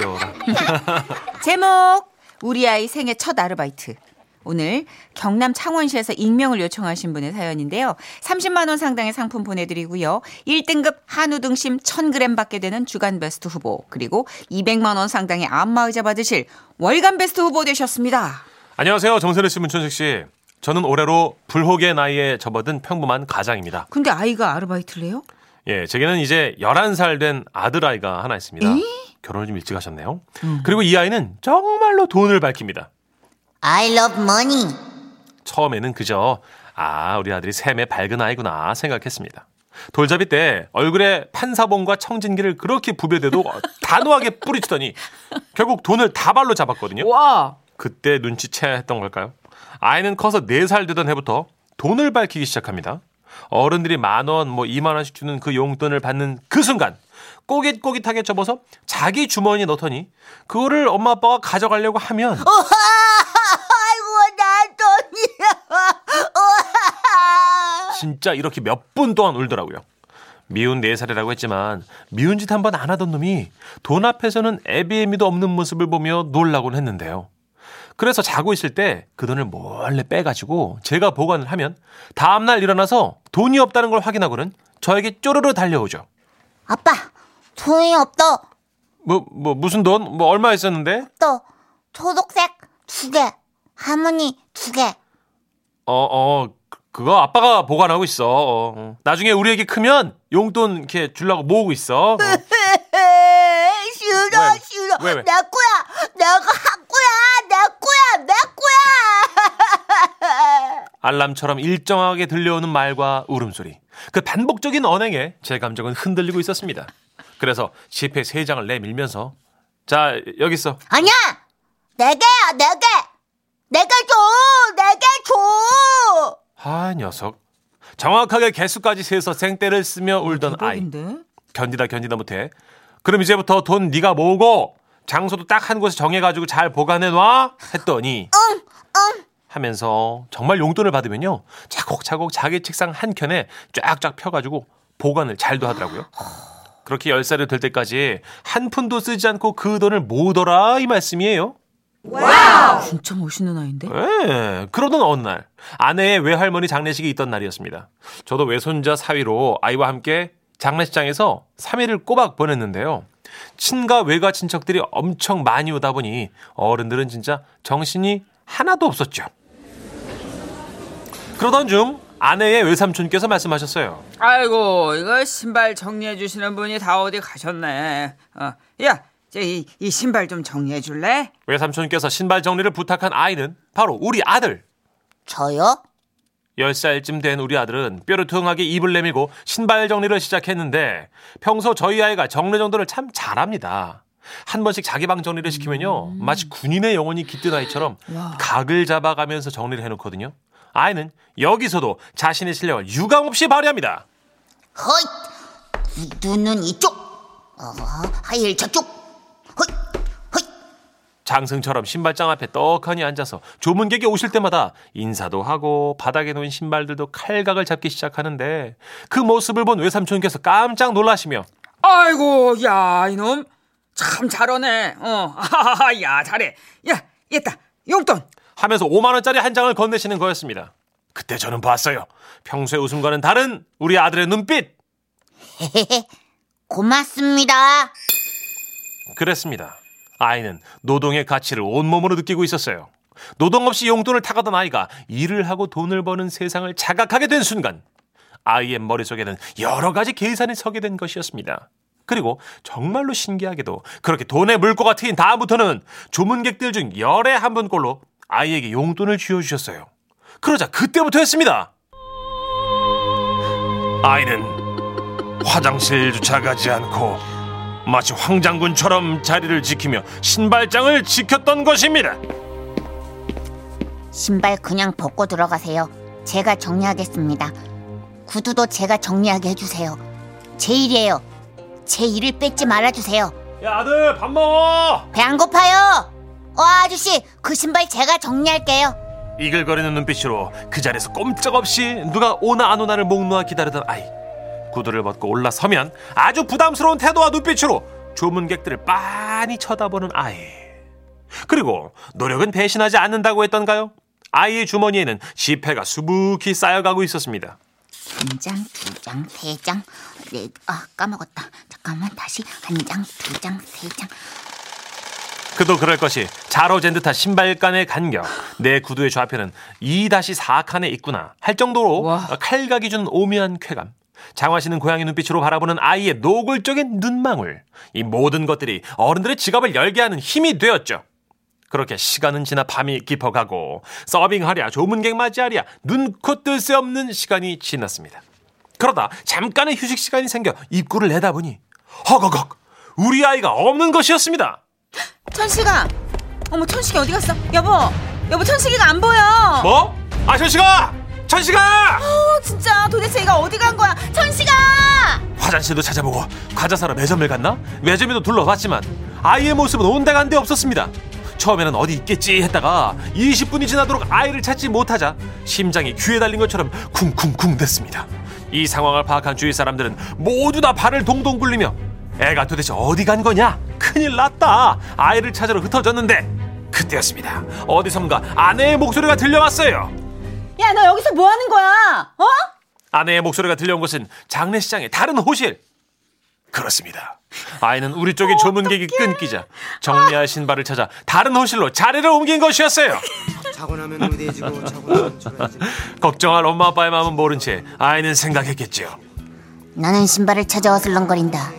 귀여워라. 제목 우리 아이 생애 첫 아르바이트. 오늘 경남 창원시에서 익명을 요청하신 분의 사연인데요. 30만 원 상당의 상품 보내드리고요. 1등급 한우 등심 1000g 받게 되는 주간 베스트 후보 그리고 200만 원 상당의 안마의자 받으실 월간 베스트 후보 되셨습니다. 안녕하세요. 정선혜 씨, 문천식 씨. 저는 올해로 불혹의 나이에 접어든 평범한 가장입니다. 근데 아이가 아르바이트를 해요? 예, 제게는 이제 11살 된 아들아이가 하나 있습니다. 결혼을 좀 일찍 하셨네요. 그리고 이 아이는 정말로 돈을 밝힙니다. I love money. 처음에는 그저 아 우리 아들이 샘에 밝은 아이구나 생각했습니다. 돌잡이 때 얼굴에 판사봉과 청진기를 그렇게 부벼대도 단호하게 뿌리치더니 결국 돈을 다 발로 잡았거든요. 와. 그때 눈치채했던 걸까요? 아이는 커서 4살 되던 해부터 돈을 밝히기 시작합니다. 어른들이 만 원, 뭐 2만 원씩 주는 그 용돈을 받는 그 순간 꼬깃꼬깃하게 접어서 자기 주머니에 넣더니 그거를 엄마 아빠가 가져가려고 하면 아이고 나 돈이야. 진짜 이렇게 몇 분 동안 울더라고요. 미운 4살이라고 했지만 미운 짓 한 번 안 하던 놈이 돈 앞에서는 애비애미도 없는 모습을 보며 놀라곤 했는데요. 그래서 자고 있을 때 그 돈을 몰래 빼가지고 제가 보관을 하면 다음날 일어나서 돈이 없다는 걸 확인하고는 저에게 쪼르르 달려오죠. 아빠 돈이 없다. 뭐, 뭐, 무슨 돈? 뭐, 얼마 있었는데? 또 초록색 두 개. 할머니 두 개. 어, 어, 그- 그거 아빠가 보관하고 있어. 어, 어. 나중에 우리 애기 크면 용돈 이렇게 주려고 모으고 있어. 어. 싫어 왜? 싫어. 왜, 왜? 내 거야. 내가 한 거야. 내 거야. 내 거야. 알람처럼 일정하게 들려오는 말과 울음소리. 그 반복적인 언행에 제 감정은 흔들리고 있었습니다. 그래서 지폐 세 장을 내밀면서 자, 여기 있어. 아니야. 네 개야. 네 개. 내가 줘. 내게 줘. 아, 녀석. 정확하게 개수까지 세서 생떼를 쓰며 울던 아이. 대박인데? 견디다 견디다 못해. 그럼 이제부터 돈 네가 모으고 장소도 딱 한 곳에 정해가지고 잘 보관해 놔 했더니 하면서 정말 용돈을 받으면요 차곡차곡 자기 책상 한 켠에 쫙쫙 펴가지고 보관을 잘도 하더라고요. 그렇게 열 살이 될 때까지 한 푼도 쓰지 않고 그 돈을 모으더라 이 말씀이에요. 진짜 멋있는 아이인데? 예, 그러던 어느 날 아내의 외할머니 장례식이 있던 날이었습니다. 저도 외손자 사위로 아이와 함께 장례식장에서 3일을 꼬박 보냈는데요. 친가 외가 친척들이 엄청 많이 오다 보니 어른들은 진짜 정신이 하나도 없었죠. 그러던 중 아내의 외삼촌께서 말씀하셨어요. 아이고 이거 신발 정리해 주시는 분이 다 어디 가셨네. 어, 야, 이, 이 신발 좀 정리해 줄래? 외삼촌께서 신발 정리를 부탁한 아이는 바로 우리 아들. 저요? 10살쯤 된 우리 아들은 뾰루퉁하게 입을 내밀고 신발 정리를 시작했는데 평소 저희 아이가 정리 정돈을 참 잘합니다. 한 번씩 자기 방 정리를 시키면요. 마치 군인의 영혼이 깃든 아이처럼 각을 잡아가면서 정리를 해놓거든요. 아이는 여기서도 자신의 실력을 유감없이 발휘합니다. 허이. 눈은 이쪽. 어, 하일 저쪽. 허이. 허이. 장승처럼 신발장 앞에 떡하니 앉아서 조문객이 오실 때마다 인사도 하고 바닥에 놓인 신발들도 칼각을 잡기 시작하는데 그 모습을 본 외삼촌께서 깜짝 놀라시며 아이고 야 이놈 참 잘하네. 어, 하하하, 야 잘해. 야, 얘다 용돈. 하면서 5만 원짜리 한 장을 건네시는 거였습니다. 그때 저는 봤어요. 평소의 웃음과는 다른 우리 아들의 눈빛. 고맙습니다. 그랬습니다. 아이는 노동의 가치를 온몸으로 느끼고 있었어요. 노동 없이 용돈을 타가던 아이가 일을 하고 돈을 버는 세상을 자각하게 된 순간 아이의 머릿속에는 여러 가지 계산이 서게 된 것이었습니다. 그리고 정말로 신기하게도 그렇게 돈의 물고가 트인 다음부터는 조문객들 중 열에 한 분꼴로 아이에게 용돈을 쥐어주셨어요. 그러자 그때부터였습니다. 아이는 화장실 주차 가지 않고 마치 황장군처럼 자리를 지키며 신발장을 지켰던 것입니다. 신발 그냥 벗고 들어가세요. 제가 정리하겠습니다. 구두도 제가 정리하게 해주세요. 제 일이에요. 제 일을 뺏지 말아주세요. 야 아들 밥 먹어. 배 안 고파요. 어, 아저씨, 그 신발 제가 정리할게요. 이글거리는 눈빛으로 그 자리에서 꼼짝없이 누가 오나 안 오나를 목 놓아 기다리던 아이. 구두를 벗고 올라서면 아주 부담스러운 태도와 눈빛으로 조문객들을 빤히 쳐다보는 아이. 그리고 노력은 배신하지 않는다고 했던가요? 아이의 주머니에는 지폐가 수북히 쌓여가고 있었습니다. 한 장, 두 장, 세 장, 네, 아 까먹었다. 잠깐만 다시 한 장, 두 장, 세 장. 그도 그럴 것이 자로 잰 듯한 신발간의 간격. 내 구두의 좌표는 2-4칸에 있구나 할 정도로 와. 칼각이 주는 오묘한 쾌감. 장화시는 고양이 눈빛으로 바라보는 아이의 노골적인 눈망울. 이 모든 것들이 어른들의 지갑을 열게 하는 힘이 되었죠. 그렇게 시간은 지나 밤이 깊어가고 서빙하랴 조문객 맞이하랴 눈코 뜰 새 없는 시간이 지났습니다. 그러다 잠깐의 휴식 시간이 생겨 입구를 내다보니 허거걱 우리 아이가 없는 것이었습니다 천식아. 어머 천식이 어디 갔어? 여보. 여보 천식이가 안 보여. 뭐? 아 천식아! 천식아! 어, 진짜 도대체 얘가 어디 간 거야? 천식아! 화장실도 찾아보고 과자 사러 매점을 갔나? 매점에도 둘러봤지만 아이의 모습은 온데간데 없었습니다. 처음에는 어디 있겠지 했다가 20분이 지나도록 아이를 찾지 못하자 심장이 귀에 달린 것처럼 쿵쿵쿵 됐습니다. 이 상황을 파악한 주위 사람들은 모두 다 발을 동동 굴리며 애가 도대체 어디 간 거냐? 큰일 났다. 아이를 찾으러 흩어졌는데 그때였습니다. 어디선가 아내의 목소리가 들려왔어요. 야 너 여기서 뭐 하는 거야? 어? 아내의 목소리가 들려온 곳은 장례식장의 다른 호실. 그렇습니다. 아이는 우리 쪽의 조문객이 끊기자 정리할 신발을 찾아 다른 호실로 자리를 옮긴 것이었어요. 자고 나면 무대해지고 자고 나면 초라해지고 걱정할 엄마 아빠의 마음은 모른 채 아이는 생각했겠죠. 나는 신발을 찾아 어슬렁거린다.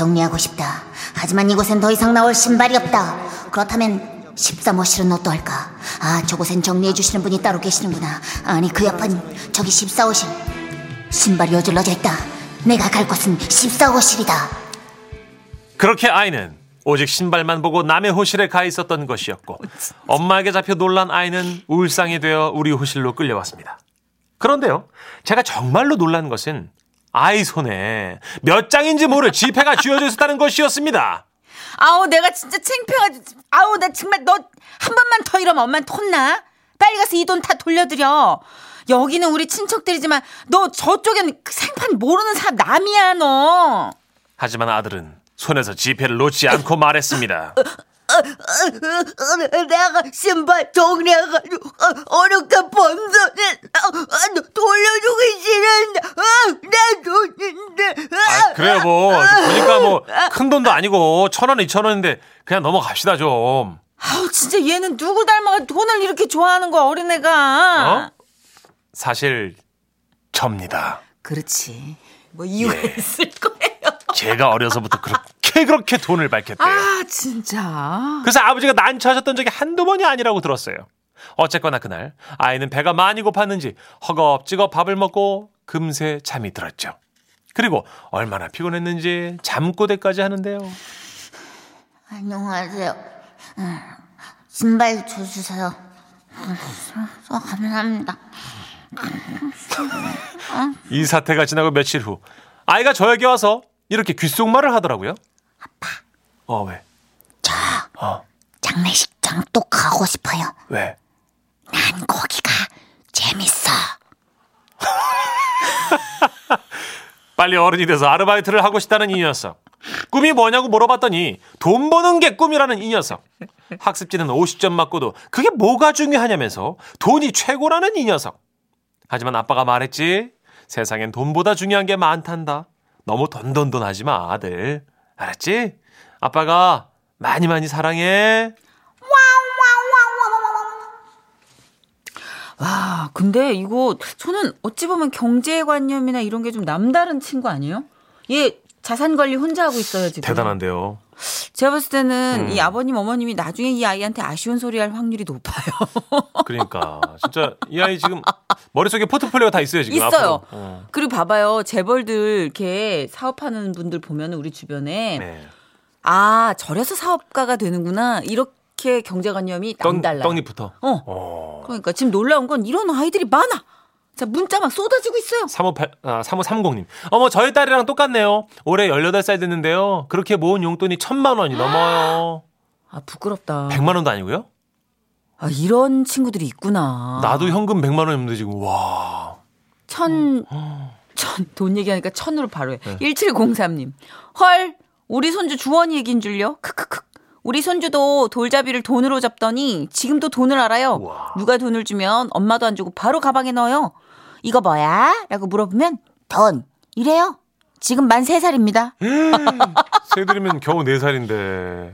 정리하고 싶다. 하지만 이곳엔 더 이상 나올 신발이 없다. 그렇다면 13호실은 어떠할까? 아, 저곳엔 정리해 주시는 분이 따로 계시는구나. 아니, 그 옆은 저기 14호실. 신발이 어질러져 있다. 내가 갈 곳은 14호실이다. 그렇게 아이는 오직 신발만 보고 남의 호실에 가 있었던 것이었고 엄마에게 잡혀 놀란 아이는 울상이 되어 우리 호실로 끌려왔습니다. 그런데요, 제가 정말로 놀란 것은 아이 손에 몇 장인지 모를 지폐가 쥐어져 있었다는 것이었습니다. 아우 내가 진짜 창피해가지고 아우 나 정말 너 한 번만 더 이러면 엄마한테 혼나 빨리 가서 이 돈 다 돌려드려 여기는 우리 친척들이지만 너 저쪽엔 그 생판 모르는 사람 남이야 너 하지만 아들은 손에서 지폐를 놓지 않고 말했습니다. 내가 신발 정리해가지고 어렵게 번 돈을 돌려주고 있지는 내 돈인데 아, 그래요, 뭐. 보니까 뭐, 큰 돈도 아니고, 천 원, 이천 원인데, 그냥 넘어갑시다, 좀. 아우 진짜 얘는 누구 닮아가 돈을 이렇게 좋아하는 거야 어린애가 어? 사실, 접니다. 그렇지 뭐 이유가 예. 있을 거예요 제가 어려서부터 그렇게, 그렇게 돈을 밝혔대요. 아 진짜 그래서 아버지가 난처하셨던 적이 한두 번이 아니라고 들었어요. 어쨌거나 그날, 아이는 배가 많이 고팠는지, 허겁지겁 밥을 먹고, 금세 잠이 들었죠. 그리고 얼마나 피곤했는지 잠꼬대까지 하는데요. 안녕하세요. 음, 신발 줘주세요. 음, 어, 감사합니다. 이 사태가 지나고 며칠 후 아이가 저에게 와서 이렇게 귓속말을 하더라고요. 아빠. 어 왜? 저 어 장례식장 또 가고 싶어요. 왜? 난 거기가 재밌어. 빨리 어른이 돼서 아르바이트를 하고 싶다는 이 녀석. 꿈이 뭐냐고 물어봤더니 돈 버는 게 꿈이라는 이 녀석. 학습지는 50점 맞고도 그게 뭐가 중요하냐면서 돈이 최고라는 이 녀석. 하지만 아빠가 말했지. 세상엔 돈보다 중요한 게 많단다. 너무 돈돈돈 하지 마, 아들. 알았지? 아빠가 많이 많이 사랑해. 와, 근데 이거 저는 어찌 보면 경제관념이나 이런 게 좀 남다른 친구 아니에요? 얘 자산 관리 혼자 하고 있어요, 지금. 대단한데요. 제가 봤을 때는 음. 이 아버님, 어머님이 나중에 이 아이한테 아쉬운 소리 할 확률이 높아요. 그러니까 진짜 이 아이 지금 머릿속에 포트폴리오가 다 있어요 지금 있어요. 어. 그리고 봐봐요. 재벌들 이렇게 사업하는 분들 보면 우리 주변에 네. 아, 저래서 사업가가 되는구나. 이렇게 경제관념이 떡, 남달라요. 떡잎부터. 어. 어. 그러니까 지금 놀라운 건 이런 아이들이 많아. 자, 문자 막 쏟아지고 있어요. 3558, 아, 3530님. 어머, 저희 딸이랑 똑같네요. 올해 18살 됐는데요. 그렇게 모은 용돈이 천만 원이 넘어요. 아, 부끄럽다. 100만 원도 아니고요? 아, 이런 친구들이 있구나. 나도 현금 100만 원이었는데 지금, 와. 천, 천, 돈 얘기하니까 천으로 바로 해. 1703님. 헐, 우리 손주 주원이 얘기인 줄요. 크크크. 우리 손주도 돌잡이를 돈으로 잡더니 지금도 돈을 알아요. 우와. 누가 돈을 주면 엄마도 안 주고 바로 가방에 넣어요. 이거 뭐야? 라고 물어보면 돈. 이래요. 지금 만 3살입니다. 새들이면 겨우 4살인데.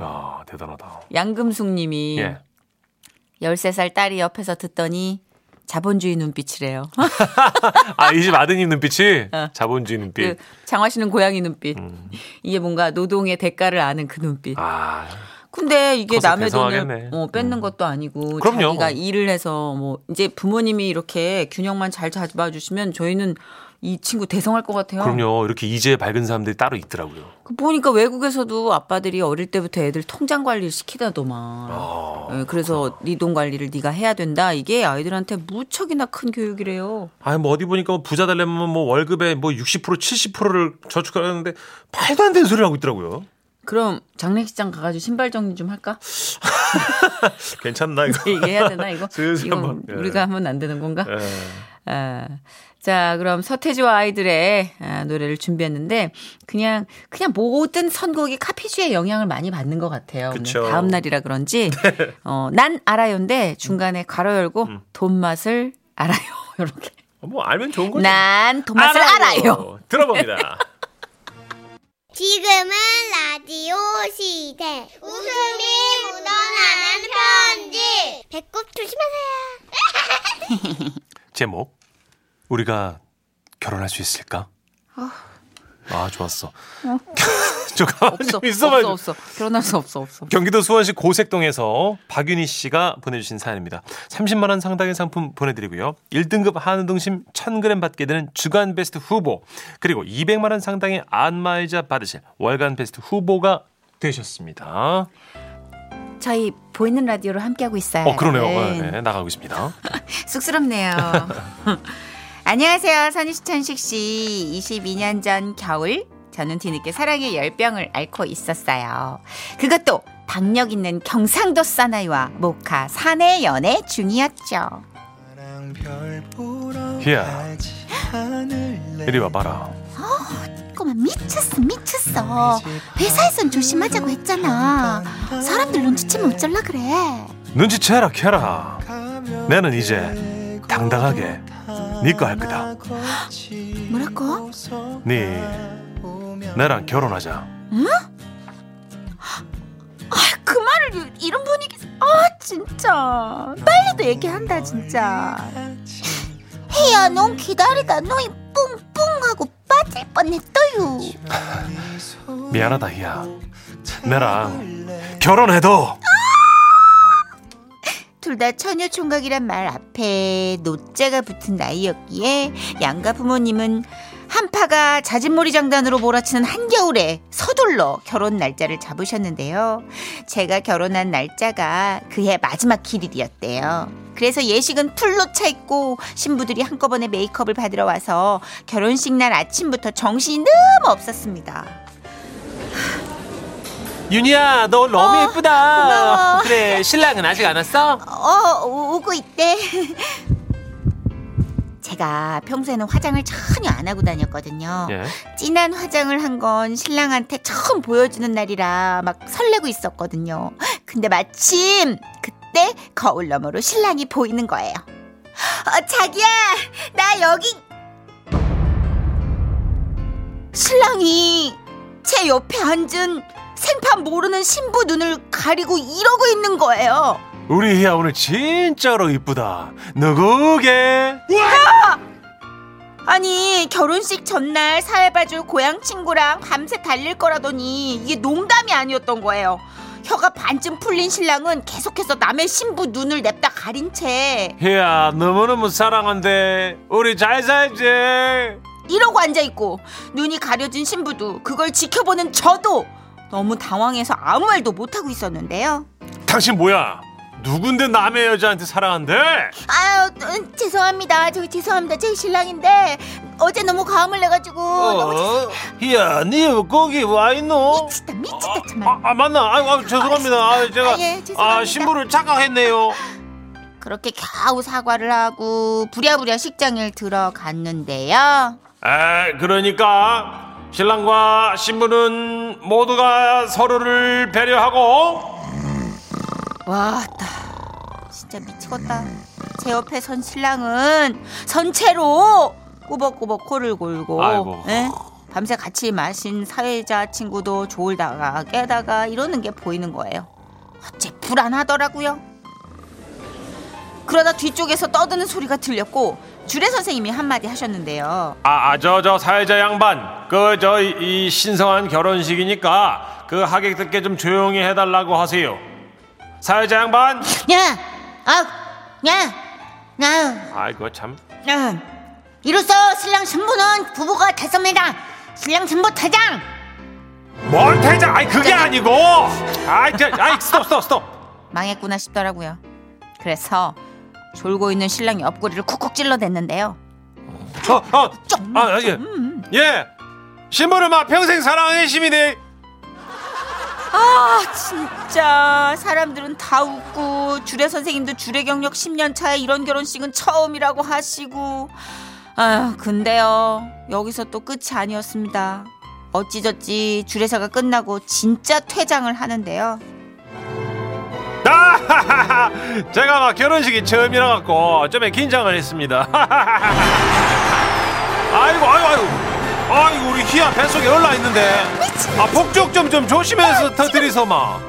야, 대단하다. 양금숙 님이 예. 13살 딸이 옆에서 듣더니 자본주의 눈빛이래요. 아, 이 집 아드님 눈빛이 자본주의 눈빛. 그 장화시는 고양이 눈빛. 음. 이게 뭔가 노동의 대가를 아는 그 눈빛. 아, 근데 이게 남의 돈을 대성하겠네. 어, 뺏는 음. 것도 아니고 그럼요. 자기가 일을 해서 뭐 이제 부모님이 이렇게 균형만 잘 잡아주시면 저희는 이 친구 대성할 것 같아요. 그럼요. 이렇게 이제 밝은 사람들이 따로 있더라고요. 그 보니까 외국에서도 아빠들이 어릴 때부터 애들 통장 관리를 시키다더만. 아, 예, 그래서 네 돈 관리를 네가 해야 된다. 이게 아이들한테 무척이나 큰 교육이래요. 아니 뭐 어디 보니까 뭐 부자 되려면 뭐 월급의 뭐 60% 70%를 저축하는데 말도 안 되는 소리를 하고 있더라고요. 그럼 장례식장 가가지고 신발 정리 좀 할까? 괜찮나 이거? 얘기해야 되나 이거? 한번, 예. 우리가 하면 안 되는 건가? 예. 아, 자, 그럼 서태지와 아이들의 아, 노래를 준비했는데 그냥 그냥 모든 선곡이 카피주의 영향을 많이 받는 것 같아요. 오늘 그쵸. 다음 날이라 그런지 어, 난 알아요인데 중간에 가로 열고 음. 돈 맛을 알아요. 이렇게. 뭐 알면 좋은 거죠. 난 돈 맛을 알아요. 들어봅니다. 지금은 라디오 시대. 웃음이 묻어나는 편지. 배꼽 조심하세요. 제목 우리가 결혼할 수 있을까? 아 좋았어. 저 가만히 없어. 좀 있어봐요. 없어, 없어. 결혼할 수 없어, 없어. 경기도 수원시 고색동에서 박윤희 씨가 보내주신 사연입니다. 30만 원 상당의 상품 보내드리고요. 1등급 한우 등심 1000g 받게 되는 주간 베스트 후보 그리고 200만 원 상당의 안마의자 받으실 월간 베스트 후보가 되셨습니다. 저희 보이는 라디오로 함께하고 있어요. 어 그러네요. 네. 네, 나가고 있습니다. 쑥스럽네요. 안녕하세요. 선희시천식 씨. 22년 전 겨울 저는 뒤늦게 사랑의 열병을 앓고 있었어요. 그것도 박력 있는 경상도 사나이와 모카 사내 연애 중이었죠. 희야 이리 와봐라. 꼬마 미쳤어 미쳤어 회사에선 조심하자고 했잖아 사람들 눈치채면 어쩔라 그래 눈치채라 캐라. 나는 이제 당당하게 네거할 거다. 뭐라고? 네 나랑 결혼하자. 그 말을 이- 이런 분위기 아 진짜 빨리도 얘기한다 진짜 혜야 넌 기다리다 너희 뿡뿡하고 빠질 뻔했어요 미안하다 희야. 나랑 결혼해도 둘 다 처녀 총각이란 말 앞에 노자가 붙은 나이였기에 양가 부모님은 한파가 자진몰이 장단으로 몰아치는 한겨울에 서둘러 결혼 날짜를 잡으셨는데요. 제가 결혼한 날짜가 그해 마지막 길일이었대요. 그래서 예식은 풀로 차 있고 신부들이 한꺼번에 메이크업을 받으러 와서 결혼식 날 아침부터 정신이 너무 없었습니다. 윤희야 너 너무 어, 예쁘다. 고마워. 그래 신랑은 아직 안 왔어? 어, 오- 오고 있대. 제가 평소에는 화장을 전혀 안 하고 다녔거든요. 예. 진한 화장을 한 건 신랑한테 처음 보여주는 날이라 막 설레고 있었거든요. 근데 마침 그때 거울 너머로 신랑이 보이는 거예요. 어, 자기야, 나 여기. 신랑이 제 옆에 앉은 생판 모르는 신부 눈을 가리고 이러고 있는 거예요. 우리 희야 오늘 진짜로 이쁘다. 누구게? 아니 결혼식 전날 사회 봐줄 고향 친구랑 밤새 달릴 거라더니 이게 농담이 아니었던 거예요. 혀가 반쯤 풀린 신랑은 계속해서 남의 신부 눈을 냅다 가린 채 희야 너무너무 사랑한대. 우리 잘 살지. 이러고 앉아 있고 눈이 가려진 신부도 그걸 지켜보는 저도 너무 당황해서 아무 말도 못 하고 있었는데요. 당신 뭐야? 누군데 남의 여자한테 사랑한대? 아유 음, 죄송합니다. 저 죄송합니다. 제 신랑인데 어제 너무 과음을 내가지고 너무 어? 희야, 니 거기 와 있노? 미치다 미치다 정말. 아, 아 맞나? 아, 아 죄송합니다. 아, 제가 아, 예, 죄송합니다. 아, 신부를 착각했네요. 그렇게 겨우 사과를 하고 부랴부랴 식장을 들어갔는데요. 아, 그러니까 신랑과 신부는 모두가 서로를 배려하고 와따 진짜 미치겠다 제 옆에 선 신랑은 선체로 꾸벅꾸벅 코를 골고 아이고. 예? 밤새 같이 마신 사회자 친구도 졸다가 깨다가 이러는 게 보이는 거예요 어째 불안하더라고요 그러다 뒤쪽에서 떠드는 소리가 들렸고 주례 선생님이 한마디 하셨는데요 아, 저, 저 사회자 양반, 그, 저, 이, 이 신성한 결혼식이니까 그 하객들께 좀 조용히 해달라고 하세요. 사회자 양반? 야, 아, 야, 야, 아이고, 참. 야. 이로써 신랑 신부는 부부가 됐습니다. 신랑 신부 퇴장. 뭘 대장? 아이, 그게 아니고! 아이, 저, 아이, 스톱, 스톱, 스톱! 망했구나 싶더라고요 그래서 졸고 있는 신랑 옆구리를 쿡쿡 찔러댔는데요 어, 어, 아, 예. 예. 신부를 막 평생 사랑하는 시민이. 아 진짜 사람들은 다 웃고 주례 선생님도 주례 경력 10년 차에 이런 결혼식은 처음이라고 하시고 아 근데요 여기서 또 끝이 아니었습니다 어찌저찌 주례사가 끝나고 진짜 퇴장을 하는데요 아, 제가 막 결혼식이 처음이라 갖고 좀 긴장을 했습니다. 아이고, 아이고, 아이고. 아이고, 우리 희야 뱃속에 올라 있는데. 아, 폭죽 좀 좀 조심해서 터뜨리서 막.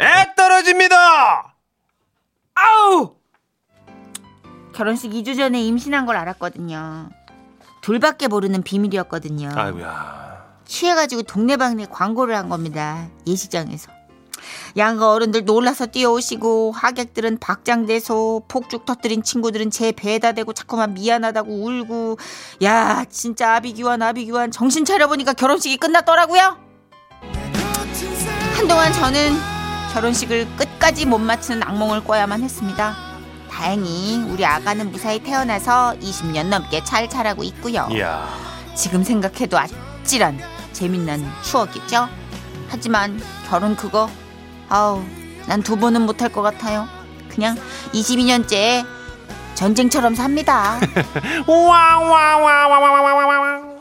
애 떨어집니다! 아우 결혼식 2주 전에 임신한 걸 알았거든요 둘밖에 모르는 비밀이었거든요 아이고야. 취해가지고 동네방네 광고를 한 겁니다. 예식장에서. 양가 어른들 놀라서 뛰어오시고 하객들은 박장대소 폭죽 터뜨린 친구들은 제 배에다 대고 자꾸만 미안하다고 울고 야 진짜 아비규환 아비규환 정신 차려보니까 결혼식이 끝났더라고요. 한동안 저는 결혼식을 끝까지 못 마치는 악몽을 꿔야만 했습니다. 다행히 우리 아가는 무사히 태어나서 20년 넘게 잘 자라고 있고요. 이야. 지금 생각해도 아찔한 재밌는 추억이죠. 하지만 결혼 그거 아우, 난 두 번은 못할 것 같아요. 그냥 22년째 전쟁처럼 삽니다. 와와와와와와와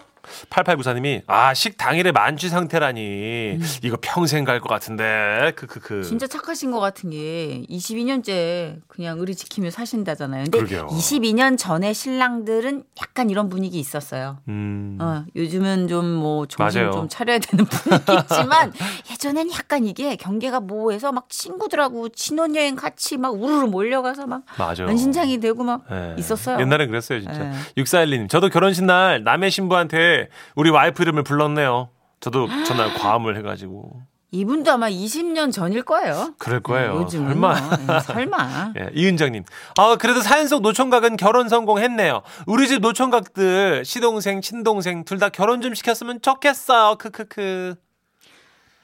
8894님이 아 식 당일에 만취 상태라니 이거 평생 갈 것 같은데 크크크 진짜 착하신 것 같은 게 22년째 그냥 의리 지키며 사신다잖아요. 근데 그러게요. 22년 전에 신랑들은 약간 이런 분위기 있었어요. 음. 어, 요즘은 좀 뭐 정신 맞아요. 좀 차려야 되는 분위기지만 예전엔 약간 이게 경계가 모호해서 막 친구들하고 신혼여행 같이 막 우르르 몰려가서 막 맞아. 은신장이 되고 막 예. 있었어요. 옛날엔 그랬어요, 진짜. 예. 6412님, 저도 결혼식 날 남의 신부한테 우리 와이프 이름을 불렀네요. 저도 전날 과음을 해가지고. 이분도 아마 20년 전일 거예요. 그럴 거예요. 요즘은 설마. 뭐, 예, 설마. 예, 이은정님. 아, 그래도 사연 속 노총각은 결혼 성공했네요. 우리 집 노총각들, 시동생, 친동생, 둘 다 결혼 좀 시켰으면 좋겠어요. 크크크.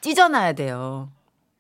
찢어놔야 돼요.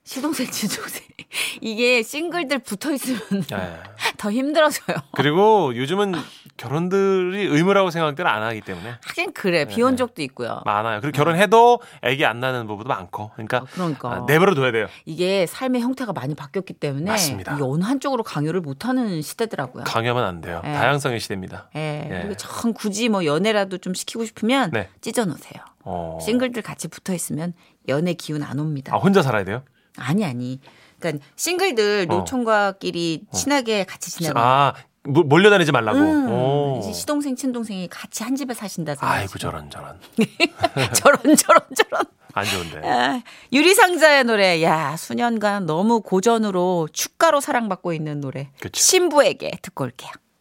시동생, 지동생. 이게 싱글들 붙어 있으면 예. 더 힘들어져요. 그리고 요즘은 결혼들이 의무라고 생각들 안 하기 때문에 하긴 그래. 네, 비혼 적도 있고요. 많아요. 그리고 결혼해도 애기 안 나는 부부도 많고. 그러니까, 아, 그러니까. 아, 내버려 둬야 돼요. 이게 삶의 형태가 많이 바뀌었기 때문에 맞습니다. 이게 어느 한쪽으로 강요를 못 하는 시대더라고요. 강요하면 안 돼요. 예. 다양성의 시대입니다. 예. 예. 그리고 참 굳이 뭐 연애라도 좀 시키고 싶으면 네. 찢어 놓으세요. 어. 싱글들 같이 붙어 있으면 연애 기운 안 옵니다. 아, 혼자 살아야 돼요? 아니 아니. 그러니까 싱글들 어. 노총각끼리 친하게 같이 지내고 아, 모- 몰려다니지 말라고. 음, 오. 이제 시동생 친동생이 같이 한 집에 사신다잖아요. 아이고, 저런, 저런. 저런 저런 저런. 안 좋은데. 아, 유리상자의 노래. 야, 수년간 너무 고전으로 축가로 사랑받고 있는 노래. 그쵸. 신부에게 듣고 올게요.